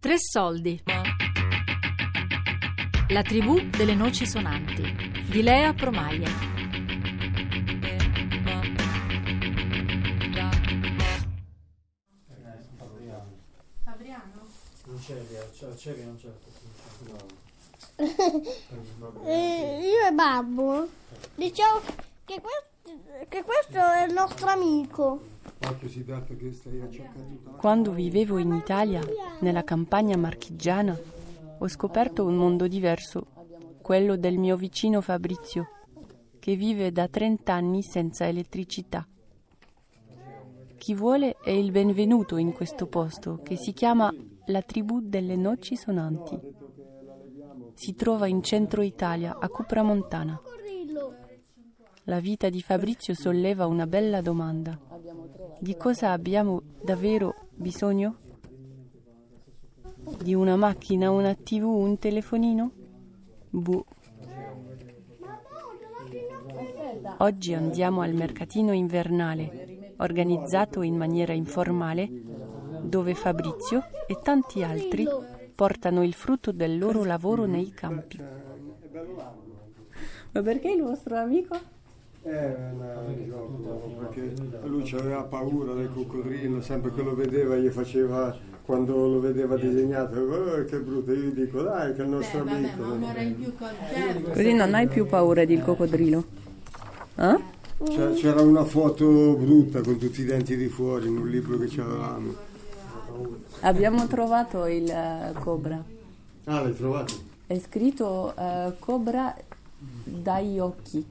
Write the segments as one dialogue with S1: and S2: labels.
S1: Tre soldi. La tribù delle noci sonanti di Lea Promaglia.
S2: Fabriano?
S3: Non c'è via, c'è, c'è che non c'è.
S2: Eh, io e Babbo diciamo che questo, che questo è il nostro amico.
S4: Quando vivevo in Italia, nella campagna marchigiana, ho scoperto un mondo diverso, quello del mio vicino Fabrizio, che vive da 30 anni senza elettricità. Chi vuole è il benvenuto in questo posto che si chiama la tribù delle noci sonanti. Si trova in centro Italia, a Cupramontana. La vita di Fabrizio solleva una bella domanda. Di cosa abbiamo davvero bisogno? Di una macchina, una tv, un telefonino? Boh. Oggi andiamo al mercatino invernale, organizzato in maniera informale, dove Fabrizio e tanti altri portano il frutto del loro lavoro nei campi. Ma perché il vostro amico?
S5: Eh, un gioco, perché lui aveva paura del coccodrillo, sempre che lo vedeva gli faceva, quando lo vedeva disegnato, "Oh, che brutto, io gli dico dai che è il nostro
S6: Vabbè,
S5: amico.
S6: ma un'ora in più.
S4: Così non hai più paura del coccodrillo? Eh?
S5: C'era, c'era una foto brutta con tutti i denti di fuori in un libro che avevamo.
S4: Abbiamo trovato il eh, cobra.
S5: Ah, l'hai trovato?
S4: È scritto eh, cobra dagli occhi,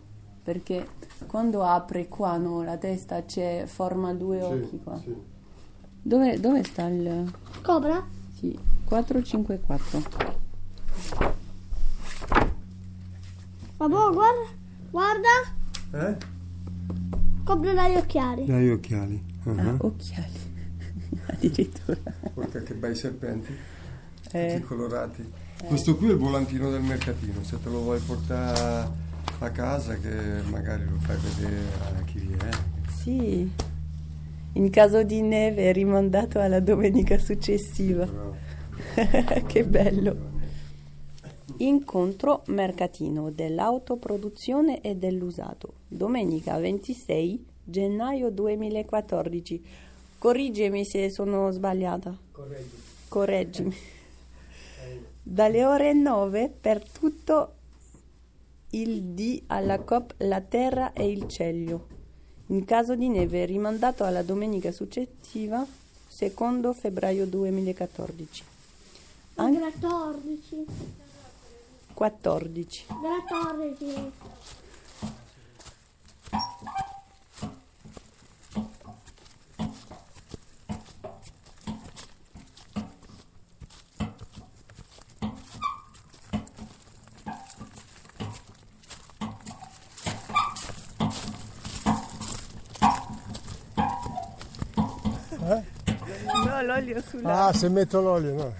S4: perché quando apre qua no, la testa c'è forma due occhi qua.
S5: sì.
S4: Dove, dove sta il...
S2: Cobra?
S4: Sì, 454.
S2: Babbo, guarda, guarda,
S5: Eh?
S2: cobra dagli occhiali.
S5: Dai occhiali.
S4: Ah,
S5: Ah,
S4: occhiali. Addirittura.
S5: Guarda che bei serpenti,
S4: Eh,
S5: tutti colorati. Questo qui è il volantino del mercatino, se te lo vuoi portare a casa che magari lo fai vedere a chi viene.
S4: sì. In caso di neve è rimandato alla domenica successiva. Che bello. Incontro mercatino dell'autoproduzione e dell'usato. Domenica 26 gennaio 2014. Corriggimi se sono sbagliata. Correggimi. Dalle ore 9 per tutto il D alla COP La Terra e il Cielo. In caso di neve rimandato alla domenica successiva, secondo febbraio 2014. Anche
S2: 14.
S4: 14.
S2: 14.
S4: No, l'olio sulla...
S5: Ah, se metto l'olio, no.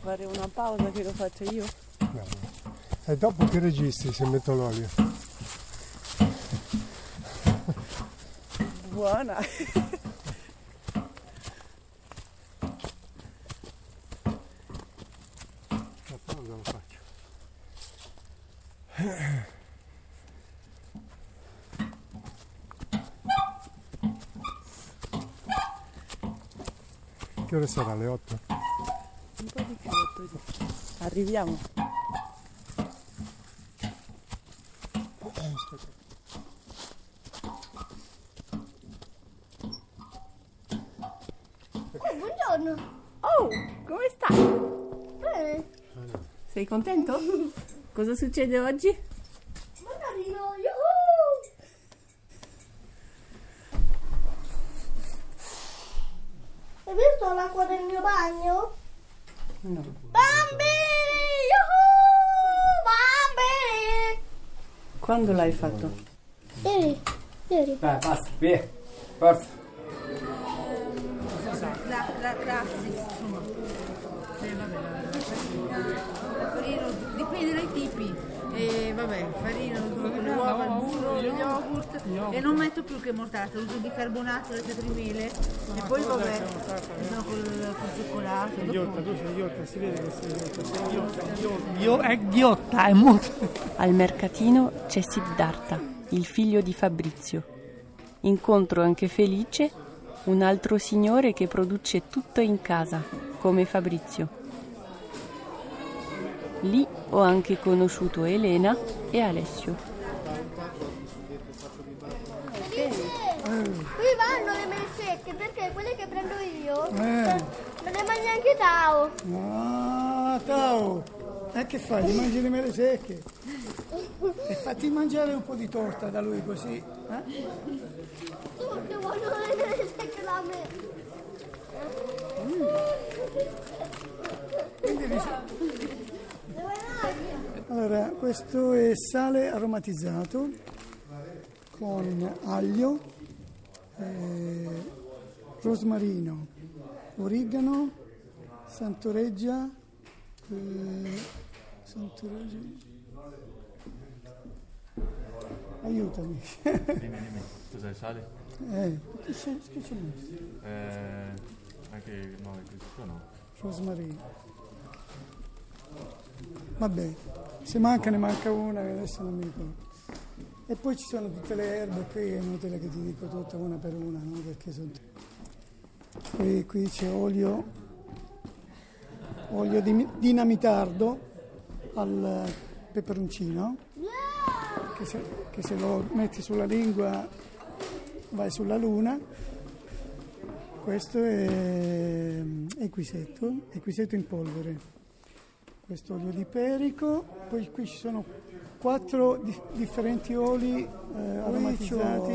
S4: Fare una pausa che lo faccio io.
S5: E dopo che registri se metto l'olio?
S4: Buona.
S5: La pausa lo faccio. Che ore sarà? Le 8?
S4: Un po' di più. otto di- Arriviamo.
S2: Oh, buongiorno.
S4: Oh, come stai?
S2: Bene.
S4: Sei contento? Cosa succede oggi?
S2: Mandarino, yuhu! Hai visto l'acqua del mio bagno?
S4: No.
S2: Bambini, yuhu! Bambini!
S4: Quando l'hai fatto?
S2: Ieri, ieri.
S3: Dai, basta, via. Forza.
S6: La, la, la grazie, la farina, dipende dai tipi. E vabbè, farina, l'uovo, il burro, lo yogurt e non metto più che mortata, uso bicarbonato, di mele e poi vabbè, sono col, col cioccolato.
S3: Ghiotta, tu sei ghiotta, si vede che sei ghiotta. Sei ghiotta. Ghio- è ghiotta, è molto.
S4: Al mercatino c'è Siddhartha, il figlio di Fabrizio. Incontro anche Felice, un altro signore che produce tutto in casa, come Fabrizio. Lì ho anche conosciuto Elena e Alessio.
S2: Qui vanno le mele secche perché quelle che prendo io
S7: Eh,
S2: me le mangia anche Tao.
S7: ah, Tao, e che fai? Ti mangi le mele secche? E fatti mangiare un po' di torta da lui così. eh?
S2: Tutti vogliono le mele secche da me.
S7: Allora, questo è sale aromatizzato con aglio, eh, rosmarino, origano, santoreggia, eh, santoreggia. Aiutami.
S8: Dimmi, dimmi, cos'è il sale?
S7: Eh, che c'è, che c'è?
S8: Eh, anche no, questo no.
S7: Rosmarino. Vabbè, se manca ne manca una che adesso non mi ricordo. E poi ci sono tutte le erbe, qui è inutile che ti dico tutte una per una, no? Perché sono... Poi qui c'è olio, olio di dinamitardo al peperoncino, che se, che se lo metti sulla lingua vai sulla luna. Questo è equisetto, equisetto in polvere. Questo olio di perico, poi qui ci sono quattro di- differenti oli eh, aromatizzati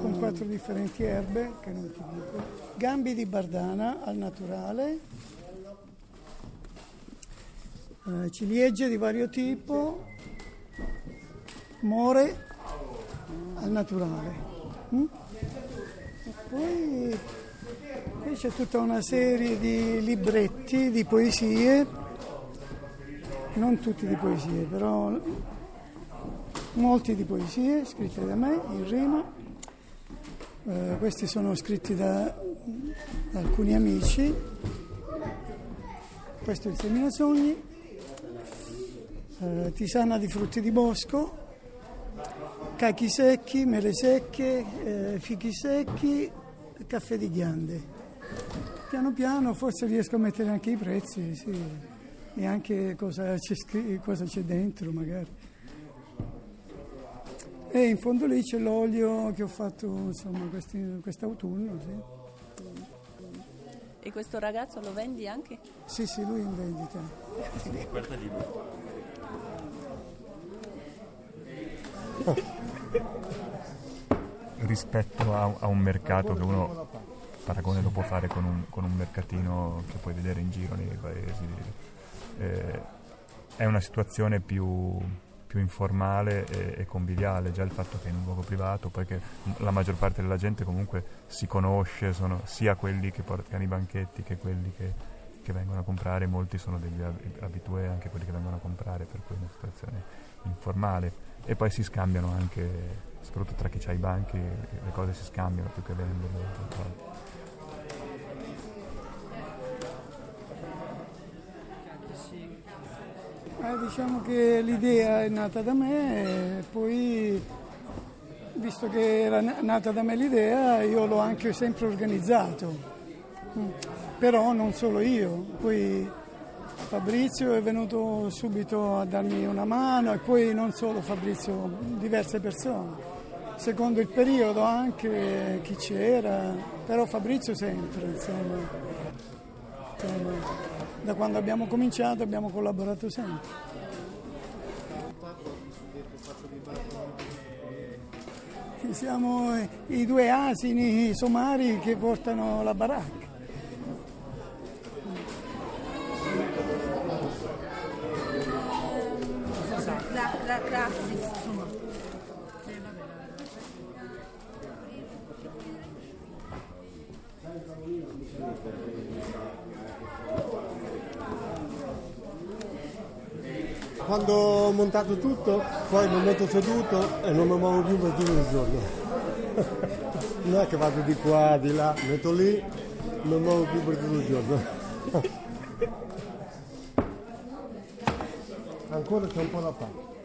S7: con quattro differenti erbe, che non ti dico. Gambi di bardana al naturale, eh, ciliegie di vario tipo, more al naturale. Mm? E poi qui c'è tutta una serie di libretti di poesie, non tutti di poesie, però molti di poesie scritte da me in rima. Eh, questi sono scritti da, da alcuni amici. Questo è il Seminasogni, eh, tisana di frutti di bosco, cachi secchi, mele secche, eh, fichi secchi, caffè di ghiande. Piano piano forse riesco a mettere anche i prezzi, sì, e anche cosa c'è, cosa c'è dentro magari. E in fondo lì c'è l'olio che ho fatto insomma questi- quest'autunno. Sì.
S4: E questo ragazzo lo vendi anche?
S7: sì, sì, lui è in vendita.
S8: Guarda lì. Rispetto a, a un mercato che uno paragone lo può fare con un, con un mercatino che puoi vedere in giro nei paesi, eh, è una situazione più, più informale e, e conviviale, già il fatto che è in un luogo privato, poi che la maggior parte della gente comunque si conosce, sono sia quelli che portano i banchetti che quelli che, che vengono a comprare, molti sono degli ab- abitué, anche quelli che vengono a comprare, per cui è una situazione informale. E poi si scambiano anche, soprattutto tra chi ha i banchi, le cose si scambiano più che venderle.
S7: Eh, diciamo che l'idea è nata da me e poi, visto che era na- nata da me l'idea, io l'ho anche sempre organizzato. Mm. Però non solo io, poi Fabrizio è venuto subito a darmi una mano e poi non solo Fabrizio, diverse persone. Secondo il periodo anche chi c'era, però Fabrizio sempre, insomma. Insomma, da quando abbiamo cominciato abbiamo collaborato sempre. Siamo i due asini somari che portano la baracca.
S5: Ho montato tutto, poi mi metto seduto e non mi muovo più per tutto il giorno. non è che vado di qua, di là, metto lì, non muovo più per tutto il giorno. Ancora c'è un po' da fare.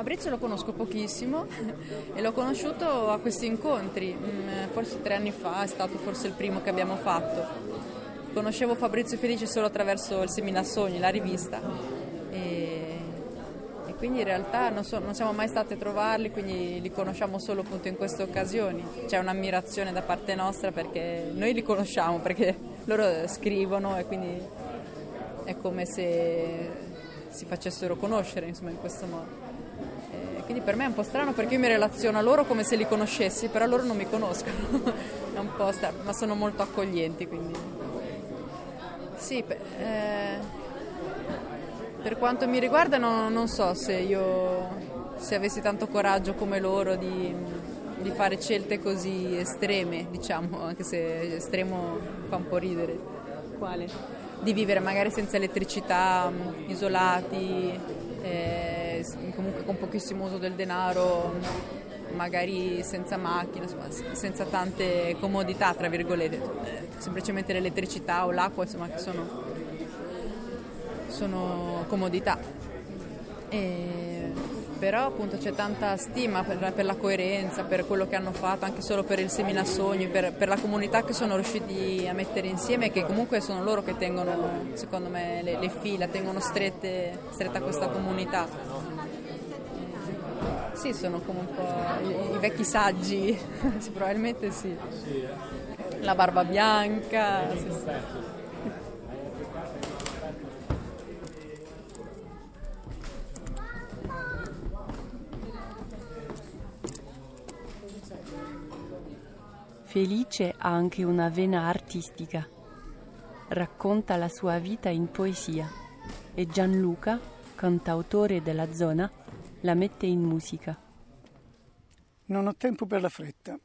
S9: Fabrizio lo conosco pochissimo e l'ho conosciuto a questi incontri, mm, forse tre anni fa, è stato forse il primo che abbiamo fatto. Conoscevo Fabrizio Felice solo attraverso il Semina Sogni, la rivista, e, e quindi in realtà non, so, non, siamo mai state a trovarli, quindi li conosciamo solo appunto in queste occasioni. C'è un'ammirazione da parte nostra perché noi li conosciamo, perché loro scrivono e quindi è come se si facessero conoscere insomma, in questo modo. Quindi per me è un po' strano perché io mi relaziono a loro come se li conoscessi, però loro non mi conoscono. è un po' strano, ma sono molto accoglienti, quindi... Sì, eh, per quanto mi riguarda no, non so se io se avessi tanto coraggio come loro di, di fare scelte così estreme, diciamo, anche se estremo fa un po' ridere.
S4: Quale?
S9: Di vivere magari senza elettricità, isolati. Eh, comunque con pochissimo uso del denaro, magari senza macchine, insomma, senza tante comodità, tra virgolette, semplicemente l'elettricità o l'acqua, insomma, che sono, sono comodità. E, però appunto c'è tanta stima per, per, la coerenza, per quello che hanno fatto, anche solo per il Seminasogni, per, per la comunità che sono riusciti a mettere insieme che comunque sono loro che tengono, secondo me, le, le fila, tengono strette, stretta questa comunità. Sì, sono come un po' i, i vecchi saggi, sì, probabilmente sì. La barba bianca. Sì, sì. Felice ha anche una vena artistica. Racconta la sua vita in poesia e Gianluca, cantautore della zona, la mette in musica.
S7: Non ho tempo per la fretta.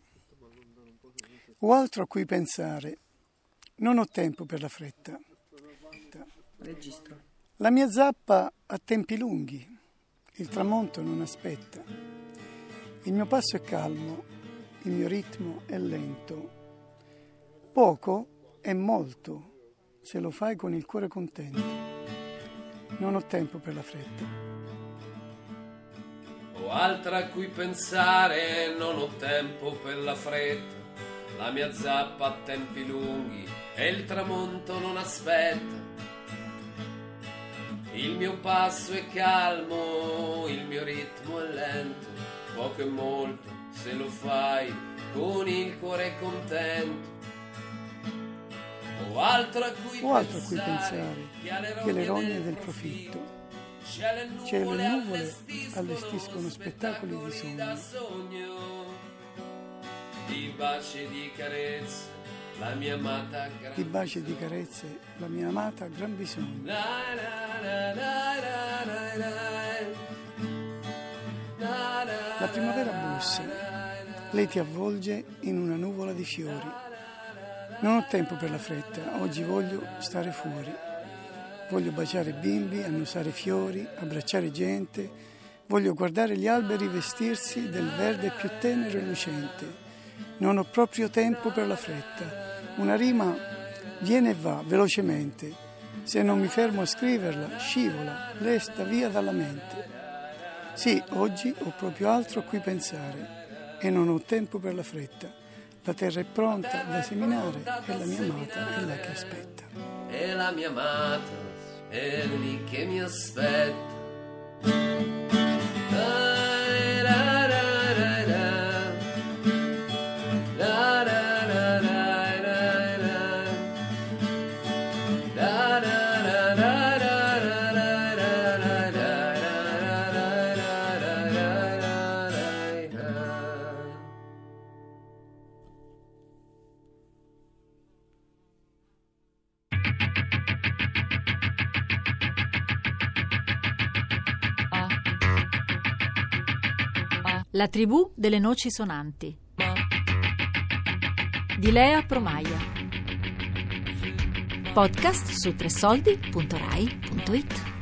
S7: Ho altro a cui pensare. Non ho tempo per la fretta.
S4: Registro.
S7: La mia zappa ha tempi lunghi. Il tramonto non aspetta. Il mio passo è calmo. Il mio ritmo è lento. Poco è molto se lo fai con il cuore contento. Non ho tempo per la fretta
S10: ho altro a cui pensare, non ho tempo per la fretta. La mia zappa ha tempi lunghi e il tramonto non aspetta. Il mio passo è calmo, il mio ritmo è lento, poco e molto se lo fai con il cuore contento. Ho altro a cui,
S7: Ho altro pensare, a cui pensare che le rogne del profitto Cielo e nuvole allestiscono spettacoli di sogno.
S10: Di baci di carezze, la mia amata gran
S7: Di carezze, la mia amata gran bisogno. La primavera bussa, lei ti avvolge in una nuvola di fiori. Non ho tempo per la fretta, oggi voglio stare fuori. Voglio baciare bimbi, annusare fiori, abbracciare gente. Voglio guardare gli alberi vestirsi del verde più tenero e lucente. Non ho proprio tempo per la fretta. Una rima viene e va velocemente. Se non mi fermo a scriverla, scivola, resta via dalla mente. Sì, oggi ho proprio altro a cui pensare e non ho tempo per la fretta. La terra è pronta da seminare e la mia amata è là che aspetta.
S10: E la mia amata è lì che mi aspetta.
S1: La tribù delle noci sonanti di Lea Promaia. Podcast su tresoldi.rai.it